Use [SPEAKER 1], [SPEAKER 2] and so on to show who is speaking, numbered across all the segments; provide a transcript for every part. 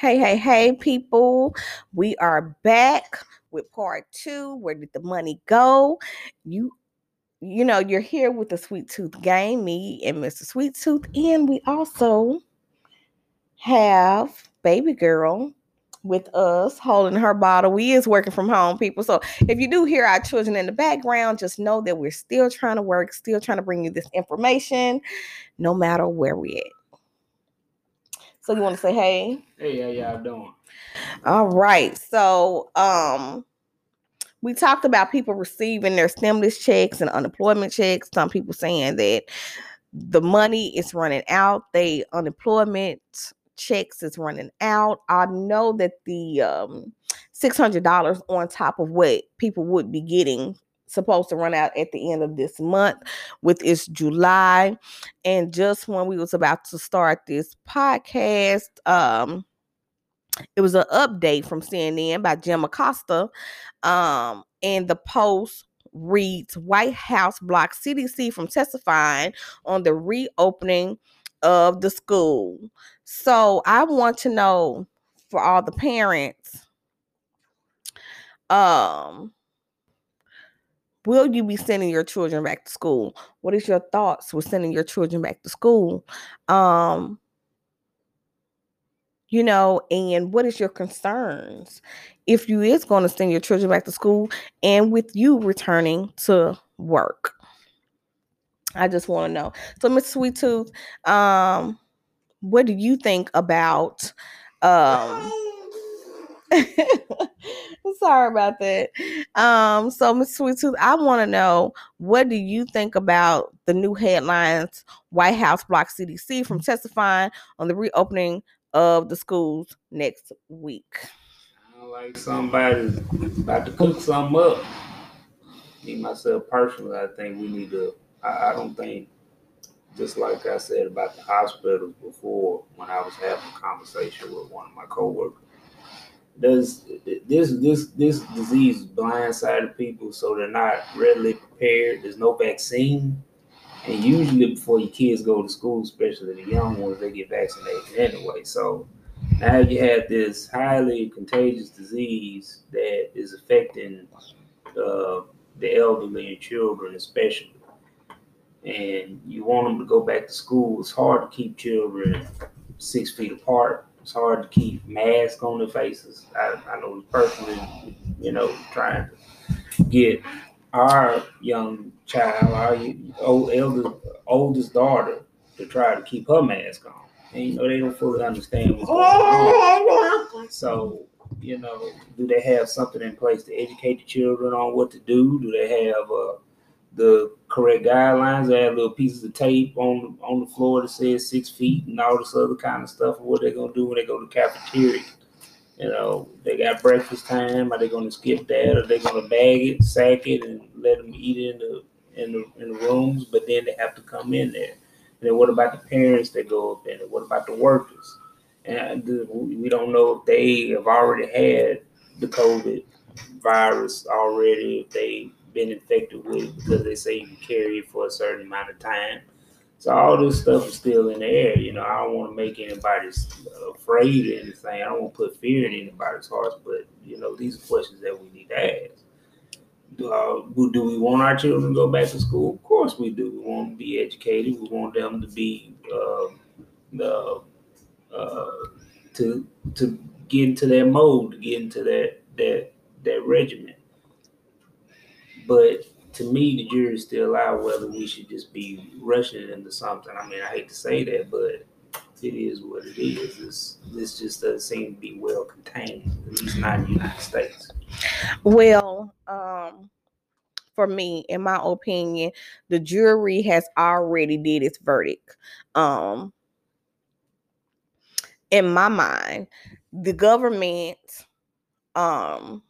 [SPEAKER 1] Hey, hey, hey, people. We are back with part two. Where did the money go? You you know, you're here with the Sweet Tooth Gang, me and Mr. Sweet Tooth, and we also have baby girl with us holding her bottle. We is working from home, people. So if you do hear our children in the background, just know that we're still trying to work, still trying to bring you this information, no matter where we at. So you want to say hey?
[SPEAKER 2] Hey, how y'all doing?
[SPEAKER 1] All right. So um we talked about people receiving their stimulus checks and unemployment checks. Some people saying that the money is running out. They unemployment checks is running out. I know that the um $600 on top of what people would be getting supposed to run out at the end of this month with its July and just when we was about to start this podcast um it was an update from CNN by Jim Acosta um and the post reads White House blocks CDC from testifying on the reopening of the school. So I want to know for all the parents um will you be sending your children back to school? What is your thoughts with sending your children back to school? Um you know and what is your concerns? If you is going to send your children back to school and with you returning to work. I just want to know. So miss sweet tooth um what do you think about um sorry about that. Um, so Miss Sweet Tooth, I want to know what do you think about the new headlines White House blocks CDC from testifying on the reopening of the schools next week?
[SPEAKER 2] Sound like somebody's about to cook something up. Me myself personally, I think we need to. I, I don't think, just like I said about the hospitals before, when I was having a conversation with one of my coworkers, does this this this disease blindsided people so they're not readily prepared. There's no vaccine, and usually before your kids go to school, especially the young ones, they get vaccinated anyway. So now you have this highly contagious disease that is affecting uh, the elderly and children, especially. And you want them to go back to school. It's hard to keep children six feet apart it's hard to keep masks on their faces. I, I know personally, you know, trying to get our young child, our old elder, oldest daughter, to try to keep her mask on. And you know, they don't fully understand what's going on. So, you know, do they have something in place to educate the children on what to do? Do they have uh, the correct guidelines. They have little pieces of tape on on the floor that says six feet and all this other kind of stuff. What they're gonna do when they go to the cafeteria? You know, they got breakfast time. Are they gonna skip that? Are they gonna bag it, sack it, and let them eat it in the in the in the rooms? But then they have to come in there. And then what about the parents that go up in it? What about the workers? And we don't know if they have already had the COVID virus already, if they been infected with because they say you can carry it for a certain amount of time. So all this stuff is still in the air. You know, I don't want to make anybody afraid of anything. I don't want to put fear in anybody's hearts. But you know, these are questions that we need to ask. Uh, do we want our children to go back to school? Of course we do. We want them to be educated. We want them to be uh, uh, uh, to to get into that mode, to get into that that that regiment. But to me, the jury's still out whether we should just be rushing into something. I mean, I hate to say that, but it is what it is. This this just doesn't seem to be well contained, at least not in the United States.
[SPEAKER 1] Well, um, for me, in my opinion, the jury has already did its verdict. Um, in my mind, the government um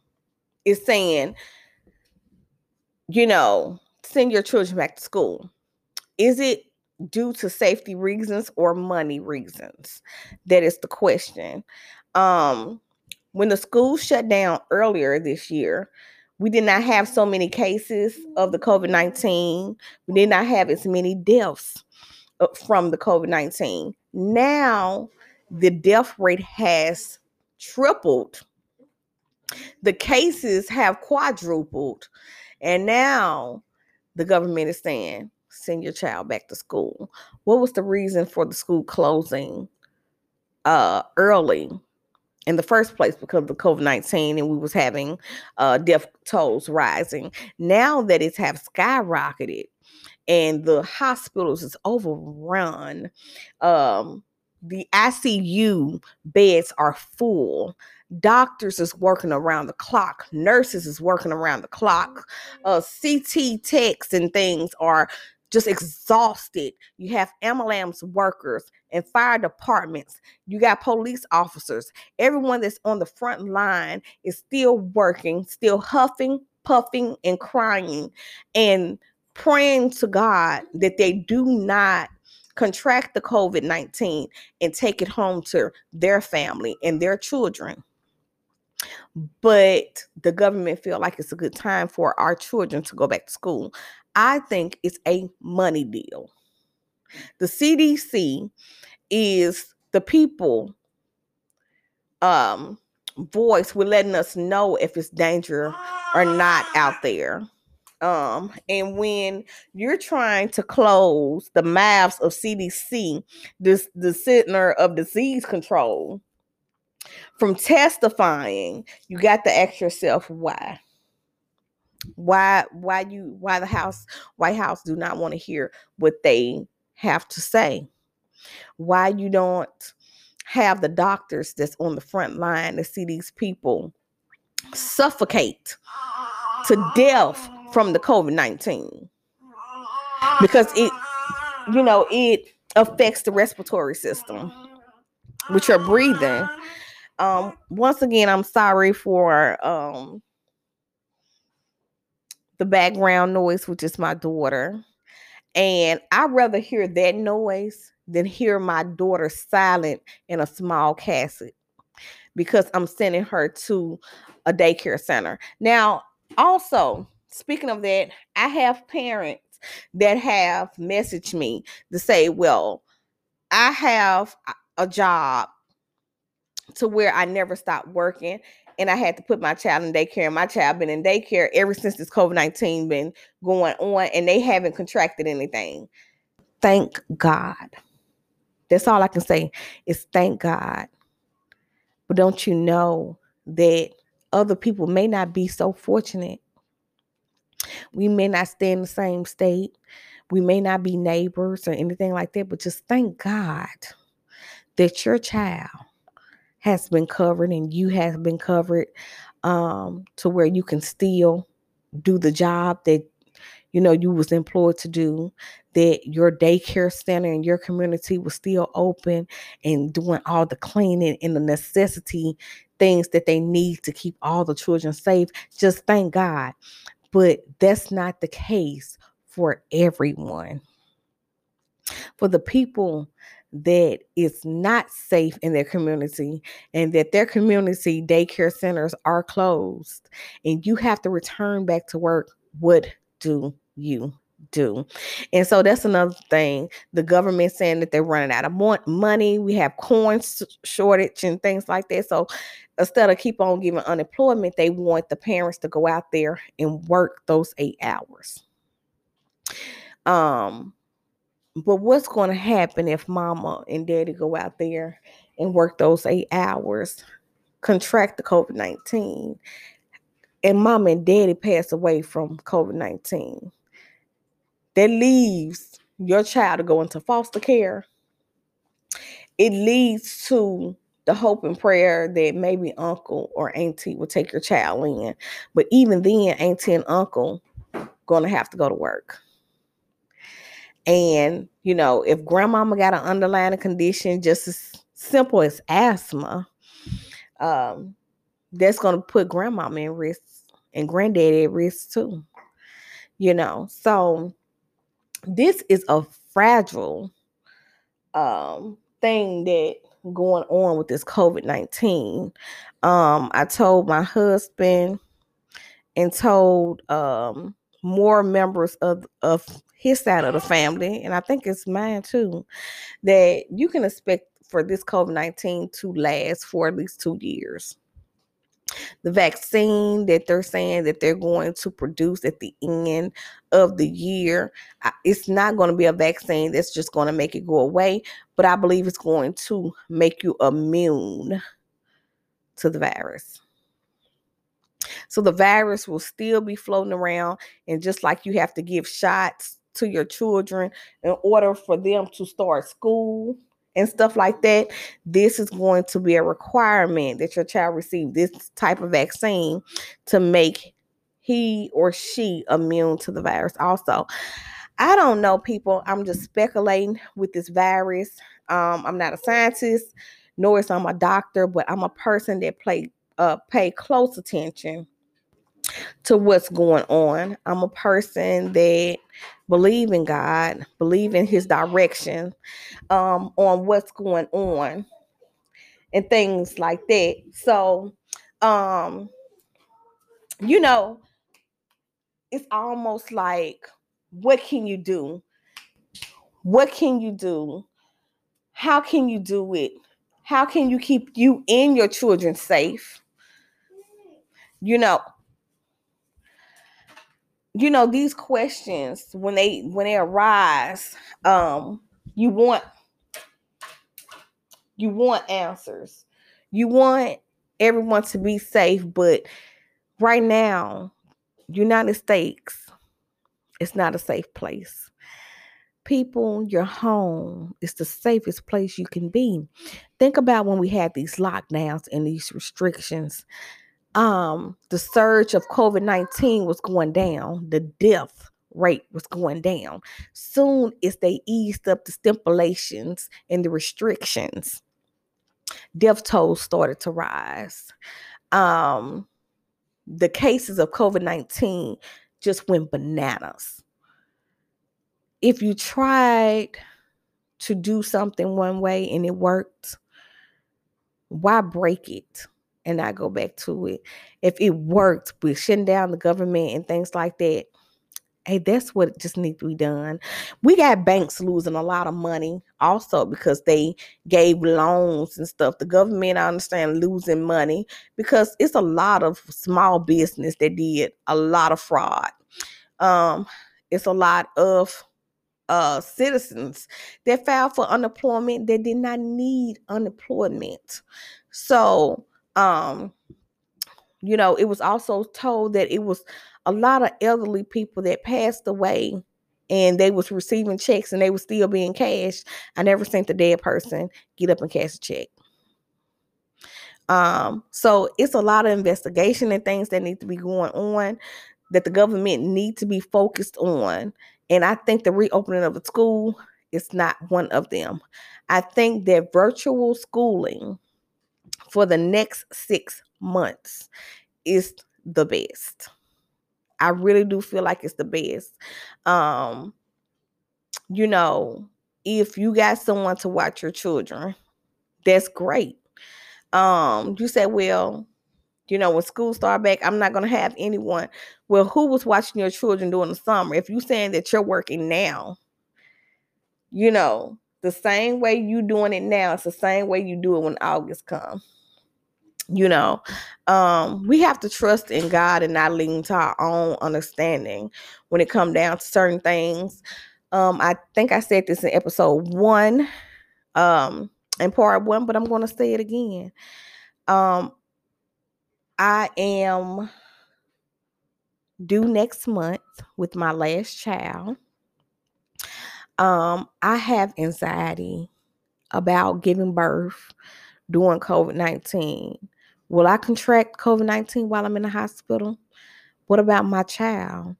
[SPEAKER 1] is saying you know, send your children back to school? Is it due to safety reasons or money reasons? That is the question. Um, when the school shut down earlier this year, we did not have so many cases of the COVID 19. We did not have as many deaths uh, from the COVID 19. Now the death rate has tripled. The cases have quadrupled. And now the government is saying, send your child back to school. What was the reason for the school closing uh, early in the first place because of the COVID-19 and we was having uh, death tolls rising. Now that it's have skyrocketed and the hospitals is overrun, um, the ICU beds are full. Doctors is working around the clock. Nurses is working around the clock. Uh, CT techs and things are just exhausted. You have ambulance workers and fire departments. You got police officers. Everyone that's on the front line is still working, still huffing, puffing, and crying and praying to God that they do not contract the COVID 19 and take it home to their family and their children. But the government feel like it's a good time for our children to go back to school. I think it's a money deal. The CDC is the people um voice with letting us know if it's danger or not out there. Um, and when you're trying to close the mouths of CDC, this the Center of Disease Control, from testifying, you got to ask yourself why. Why why you why the house white house do not want to hear what they have to say. Why you don't have the doctors that's on the front line to see these people suffocate to death from the covid-19 because it you know it affects the respiratory system which are breathing um once again i'm sorry for um the background noise, which is my daughter. And I'd rather hear that noise than hear my daughter silent in a small casket because I'm sending her to a daycare center. Now, also, speaking of that, I have parents that have messaged me to say, well, I have a job to where I never stopped working and I had to put my child in daycare. And my child been in daycare ever since this COVID nineteen been going on, and they haven't contracted anything. Thank God. That's all I can say is thank God. But don't you know that other people may not be so fortunate? We may not stay in the same state. We may not be neighbors or anything like that, but just thank God that your child has been covered and you have been covered um, to where you can still do the job that you know you was employed to do that your daycare center in your community was still open and doing all the cleaning and the necessity things that they need to keep all the children safe just thank god. But that's not the case for everyone. For the people that it's not safe in their community and that their community daycare centers are closed and you have to return back to work, what do you do. And so that's another thing. The government saying that they're running out of money. We have corn shortage and things like that. So instead of keep on giving unemployment, they want the parents to go out there and work those eight hours. Um, but what's going to happen if mama and daddy go out there and work those eight hours, contract the COVID 19, and mama and daddy pass away from COVID 19? That leaves your child to go into foster care. It leads to the hope and prayer that maybe uncle or auntie will take your child in. But even then, auntie and uncle gonna have to go to work. And, you know, if grandmama got an underlying condition just as simple as asthma, um, that's going to put grandmama in risk and granddaddy at risk too. You know, so this is a fragile um, thing that going on with this COVID 19. Um, I told my husband and told um, more members of, of his side of the family, and I think it's mine too, that you can expect for this COVID 19 to last for at least two years. The vaccine that they're saying that they're going to produce at the end of the year, it's not going to be a vaccine that's just going to make it go away, but I believe it's going to make you immune to the virus. So the virus will still be floating around. And just like you have to give shots to your children in order for them to start school and stuff like that, this is going to be a requirement that your child receive this type of vaccine to make he or she immune to the virus also. I don't know, people. I'm just speculating with this virus. Um, I'm not a scientist, nor is I'm a doctor, but I'm a person that play uh, pay close attention to what's going on. I'm a person that believe in God, believe in his direction um, on what's going on and things like that. So, um, you know, it's almost like what can you do? What can you do? How can you do it? How can you keep you and your children safe? You know, you know these questions when they when they arise um you want you want answers. You want everyone to be safe but right now united states it's not a safe place. People your home is the safest place you can be. Think about when we had these lockdowns and these restrictions um, the surge of COVID 19 was going down, the death rate was going down. Soon as they eased up the stipulations and the restrictions, death tolls started to rise. Um, the cases of COVID 19 just went bananas. If you tried to do something one way and it worked, why break it? And I go back to it. If it worked with shutting down the government and things like that, hey, that's what just needs to be done. We got banks losing a lot of money also because they gave loans and stuff. The government, I understand, losing money because it's a lot of small business that did a lot of fraud. Um, it's a lot of uh citizens that filed for unemployment that did not need unemployment. So um, you know, it was also told that it was a lot of elderly people that passed away and they was receiving checks and they were still being cashed. I never seen the dead person get up and cash a check. Um, so it's a lot of investigation and things that need to be going on that the government need to be focused on. And I think the reopening of the school is not one of them. I think that virtual schooling for the next six months is the best. I really do feel like it's the best. Um, you know, if you got someone to watch your children, that's great. Um, you said, well, you know, when school start back, I'm not gonna have anyone. Well, who was watching your children during the summer? If you're saying that you're working now, you know, the same way you doing it now, it's the same way you do it when August comes you know um we have to trust in god and not lean to our own understanding when it come down to certain things. Um i think i said this in episode one um in part one but i'm to say it again. Um i am due next month with my last child um i have anxiety about giving birth during covid-19 Will I contract COVID 19 while I'm in the hospital? What about my child?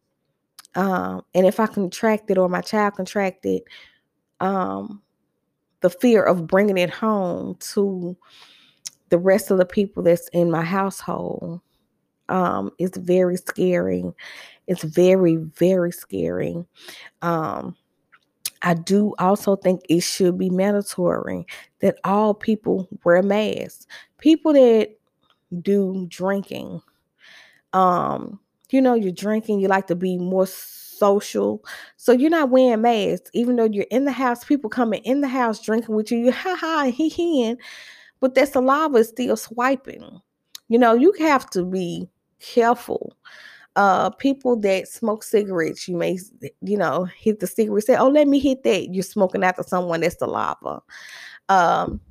[SPEAKER 1] Um, and if I contract it or my child contracted, um, the fear of bringing it home to the rest of the people that's in my household um, is very scary. It's very, very scary. Um, I do also think it should be mandatory that all people wear masks. People that do drinking. Um, you know, you're drinking, you like to be more social. So you're not wearing masks, even though you're in the house, people coming in the house drinking with you, you ha ha, he he, but that saliva is still swiping. You know, you have to be careful. Uh, people that smoke cigarettes, you may, you know, hit the cigarette, say, oh, let me hit that. You're smoking after someone that's saliva. Um,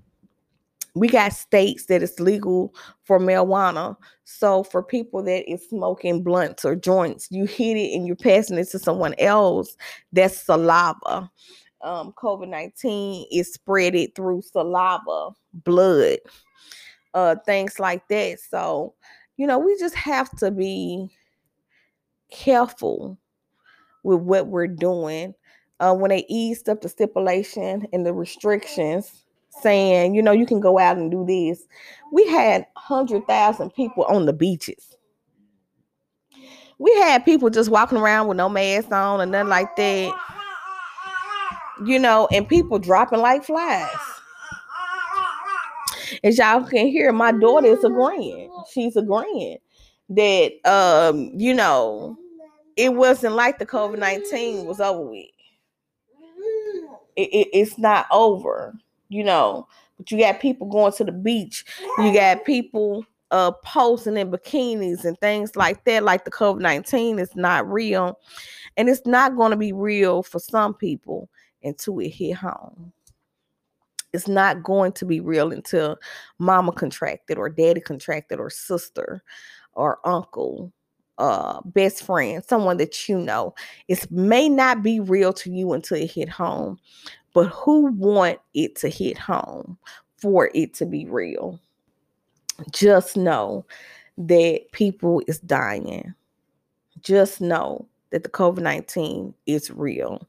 [SPEAKER 1] we got states that it's legal for marijuana. So for people that is smoking blunts or joints, you hit it and you're passing it to someone else. That's saliva. Um, COVID 19 is spreaded through saliva, blood, uh, things like that. So, you know, we just have to be careful with what we're doing. Uh, when they eased up the stipulation and the restrictions, saying, you know, you can go out and do this. We had 100,000 people on the beaches. We had people just walking around with no mask on and nothing like that. You know, and people dropping like flies. As y'all can hear, my daughter is agreeing. She's agreeing that um, you know, it wasn't like the COVID-19 was over with. It, it, it's not over you know. But you got people going to the beach. You got people uh posing in bikinis and things like that. Like the COVID 19 is not real. And it's not going to be real for some people until it hit home. It's not going to be real until mama contracted or daddy contracted or sister or uncle uh best friend someone that you know it may not be real to you until it hit home but who want it to hit home for it to be real? Just know that people is dying. Just know that the COVID 19 is real.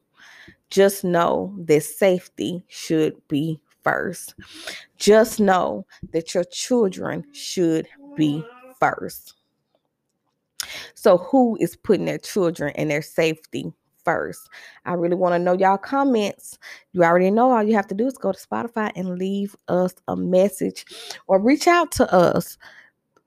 [SPEAKER 1] Just know that safety should be first. Just know that your children should be first. So, who is putting their children and their safety first. I really want to know y'all comments. You already know all you have to do is go to Spotify and leave us a message or reach out to us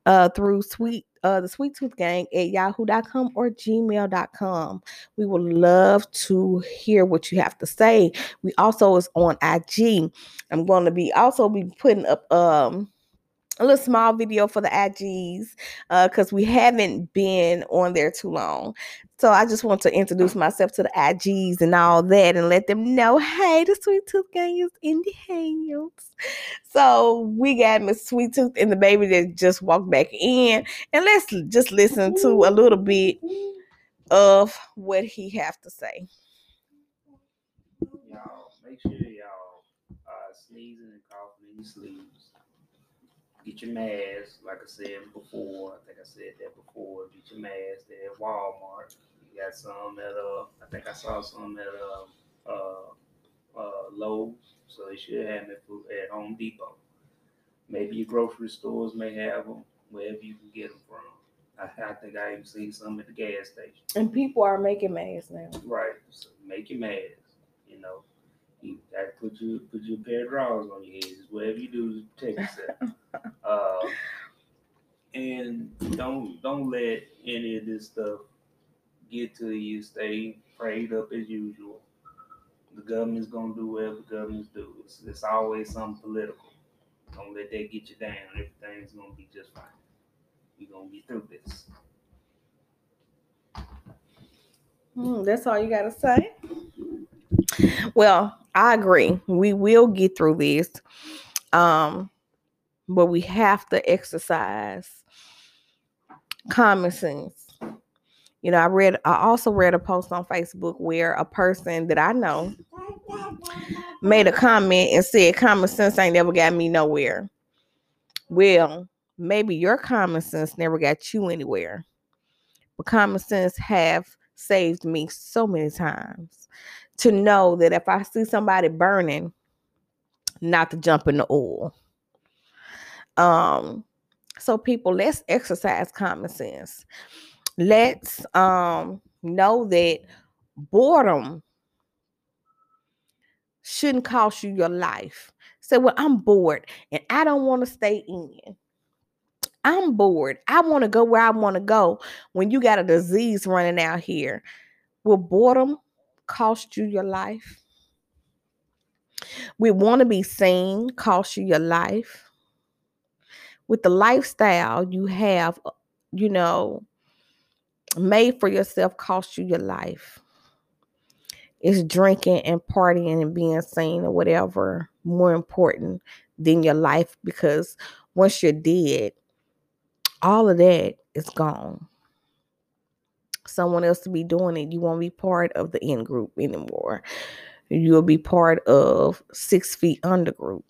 [SPEAKER 1] uh, through sweet uh, the sweet tooth gang at yahoo.com or gmail.com we would love to hear what you have to say we also is on ig i'm going to be also be putting up um a little small video for the IGs because uh, we haven't been on there too long. So I just want to introduce myself to the IGs and all that and let them know, hey, the Sweet Tooth Gang is in the house. So we got Miss Sweet Tooth and the baby that just walked back in. And let's just listen to a little bit of what he have to say.
[SPEAKER 2] Y'all, make sure y'all uh, sneezing and coughing in your sleeves. Get your mask, like I said before. I think I said that before. Get your mask at Walmart You got some at uh, I think I saw some at uh, uh, uh Lowe's, so they should have them at Home Depot. Maybe your grocery stores may have them, wherever you can get them from. I, I think I even seen some at the gas station.
[SPEAKER 1] And people are making masks now.
[SPEAKER 2] Right, so make your masks. You know, you got to put your put your pair of drawers on your head. Whatever you do to protect yourself. uh, and don't don't let any of this stuff get to you, stay prayed up as usual. The government's gonna do whatever the government's do. It's, it's always something political. Don't let that get you down. Everything's gonna be just fine. You're gonna get through this.
[SPEAKER 1] Mm, that's all you gotta say. Well, I agree. We will get through this. Um, but we have to exercise common sense you know, I read, I also read a post on Facebook where a person that I know made a comment and said, Common sense ain't never got me nowhere. Well, maybe your common sense never got you anywhere, but common sense have saved me so many times to know that if I see somebody burning, not to jump in the oil. Um, so people, let's exercise common sense let's um know that boredom shouldn't cost you your life. Say, well, I'm bored and I don't want to stay in. I'm bored. I want to go where I want to go when you got a disease running out here. Will boredom cost you your life? We want to be seen cost you your life. With the lifestyle you have, uh, you know, made for yourself cost you your life. It's drinking and partying and being seen or whatever more important than your life because once you're dead, all of that is gone. Someone else to be doing it. You won't be part of the in group anymore. You'll be part of six feet under group.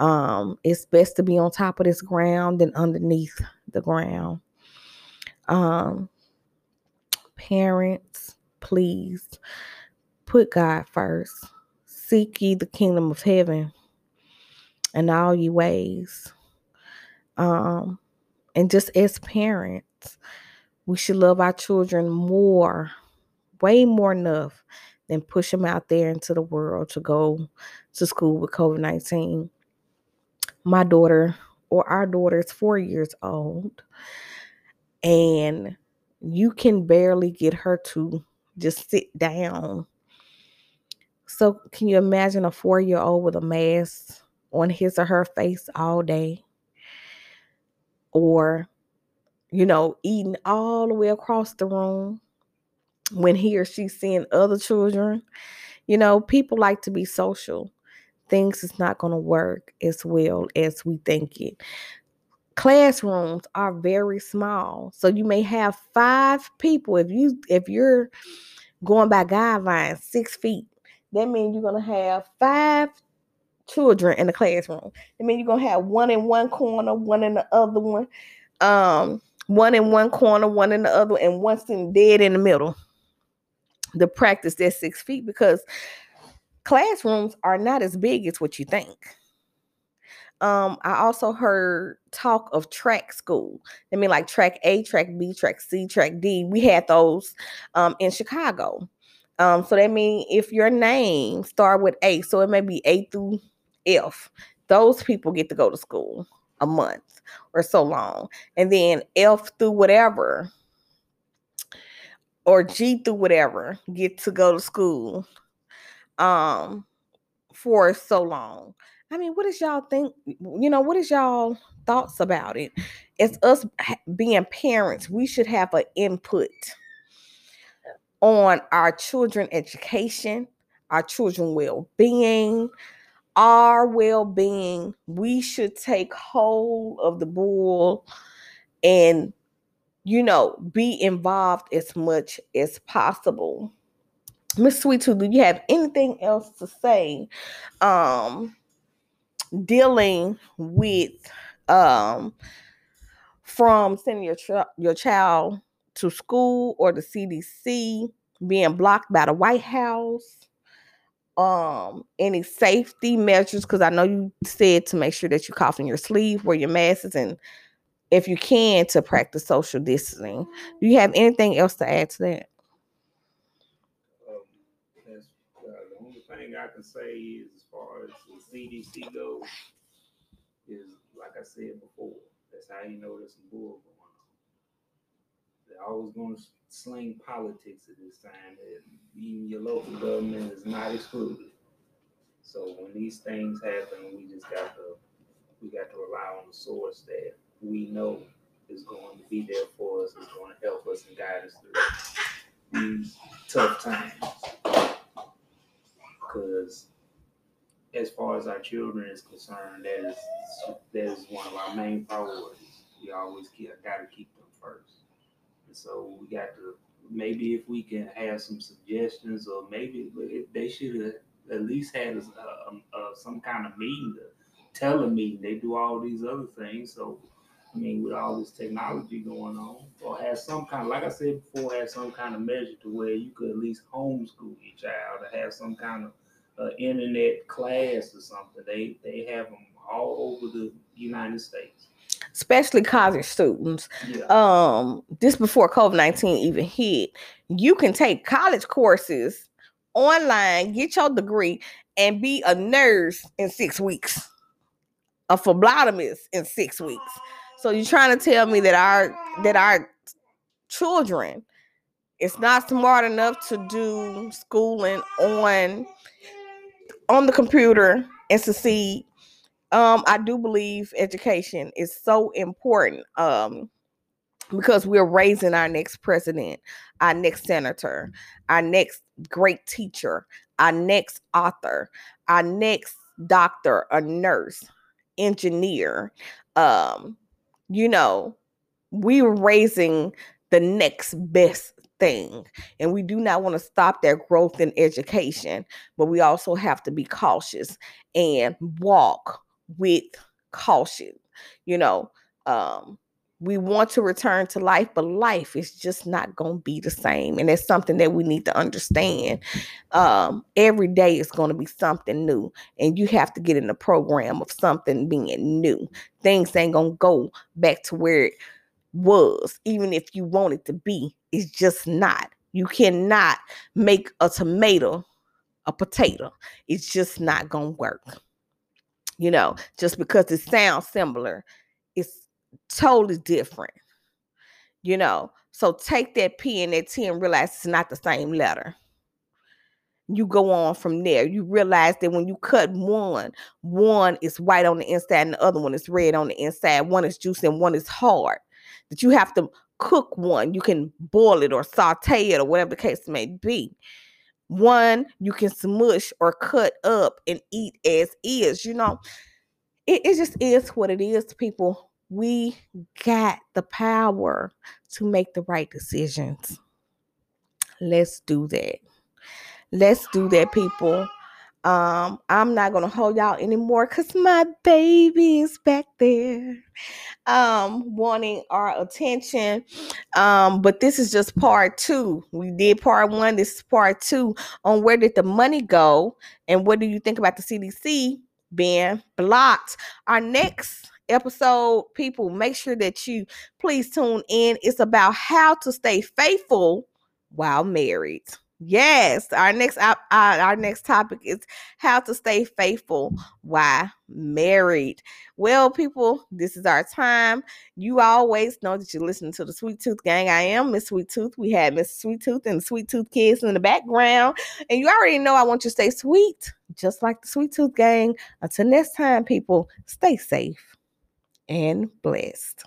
[SPEAKER 1] Um, it's best to be on top of this ground than underneath the ground. Um, parents, please put God first. Seek ye the kingdom of heaven and all ye ways. Um, and just as parents, we should love our children more, way more enough than push them out there into the world to go to school with COVID 19. My daughter, or our daughter, is four years old, and you can barely get her to just sit down. So, can you imagine a four year old with a mask on his or her face all day? Or, you know, eating all the way across the room when he or she's seeing other children. You know, people like to be social. Things is not going to work as well as we think it. Classrooms are very small so you may have five people if you if you're going by guidelines six feet that means you're going to have five children in the classroom. That means you're going to have one in one corner one in the other one um one in one corner one in the other and one sitting dead in the middle. The practice that six feet because classrooms are not as big as what you think um, I also heard talk of track school. I mean, like track A, track B, track C, track D. We had those um, in Chicago. Um, so that means if your name start with A, so it may be A through F, those people get to go to school a month or so long. And then F through whatever or G through whatever get to go to school um for so long. I mean, what is y'all think? You know, what is y'all thoughts about it? It's us being parents, we should have an input on our children education, our children well-being, our well-being. We should take hold of the bull and you know, be involved as much as possible. Miss Sweet Tooth, do you have anything else to say? Um, dealing with um from sending your your child to school or the CDC being blocked by the White House um any safety measures because I know you said to make sure that you cough in your sleeve, wear your masks, and if you can to practice social distancing. Do you have anything else to add to that?
[SPEAKER 2] Um, that's, uh, the only thing I can say is, as far as the CDC goes, is like I said before. That's how you know there's some bull going on. They're always going to sling politics at this time. And even your local government is not excluded. So when these things happen, we just got to we got to rely on the source that we know is going to be there for us, is going to help us and guide us through these tough times. Because as far as our children is concerned, that is that is one of our main priorities. We always keep, got to keep them first, and so we got to maybe if we can have some suggestions, or maybe they should have at least had a, a, a, some kind of meeting a meeting. They do all these other things, so I mean, with all this technology going on, or have some kind of, like I said before, have some kind of measure to where you could at least homeschool your child, or have some kind of uh, internet class or something. They they have them all over the United States,
[SPEAKER 1] especially college students. Yeah. Um, this before COVID nineteen even hit, you can take college courses online, get your degree, and be a nurse in six weeks, a phlebotomist in six weeks. So you're trying to tell me that our that our children it's not smart enough to do schooling on on the computer and succeed. Um, I do believe education is so important. Um, because we're raising our next president, our next senator, our next great teacher, our next author, our next doctor, a nurse, engineer. Um, you know, we're raising the next best thing. And we do not want to stop that growth in education, but we also have to be cautious and walk with caution. You know, um, we want to return to life, but life is just not going to be the same. And it's something that we need to understand. Um, every day is going to be something new, and you have to get in the program of something being new. Things ain't going to go back to where was, even if you want it to be. It's just not. You cannot make a tomato a potato. It's just not going to work. You know, just because it sounds similar, it's totally different. You know, so take that P and that T and realize it's not the same letter. You go on from there. You realize that when you cut one, one is white on the inside and the other one is red on the inside. One is juicy and one is hard. That you have to cook one. You can boil it or saute it or whatever the case may be. One you can smush or cut up and eat as is. You know, it, it just is what it is, people we got the power to make the right decisions. Let's do that. Let's do that, people. Um, I'm not gonna hold y'all anymore because my baby is back there um wanting our attention. Um, but this is just part two. We did part one, this is part two on where did the money go and what do you think about the CDC being blocked? Our next episode, people, make sure that you please tune in. It's about how to stay faithful while married. Yes, our next uh, our next topic is how to stay faithful while married. Well, people, this is our time. You always know that you're listening to the Sweet Tooth Gang. I am Miss Sweet Tooth. We had Miss Sweet Tooth and the Sweet Tooth Kids in the background, and you already know I want you to stay sweet, just like the Sweet Tooth Gang. Until next time, people, stay safe and blessed.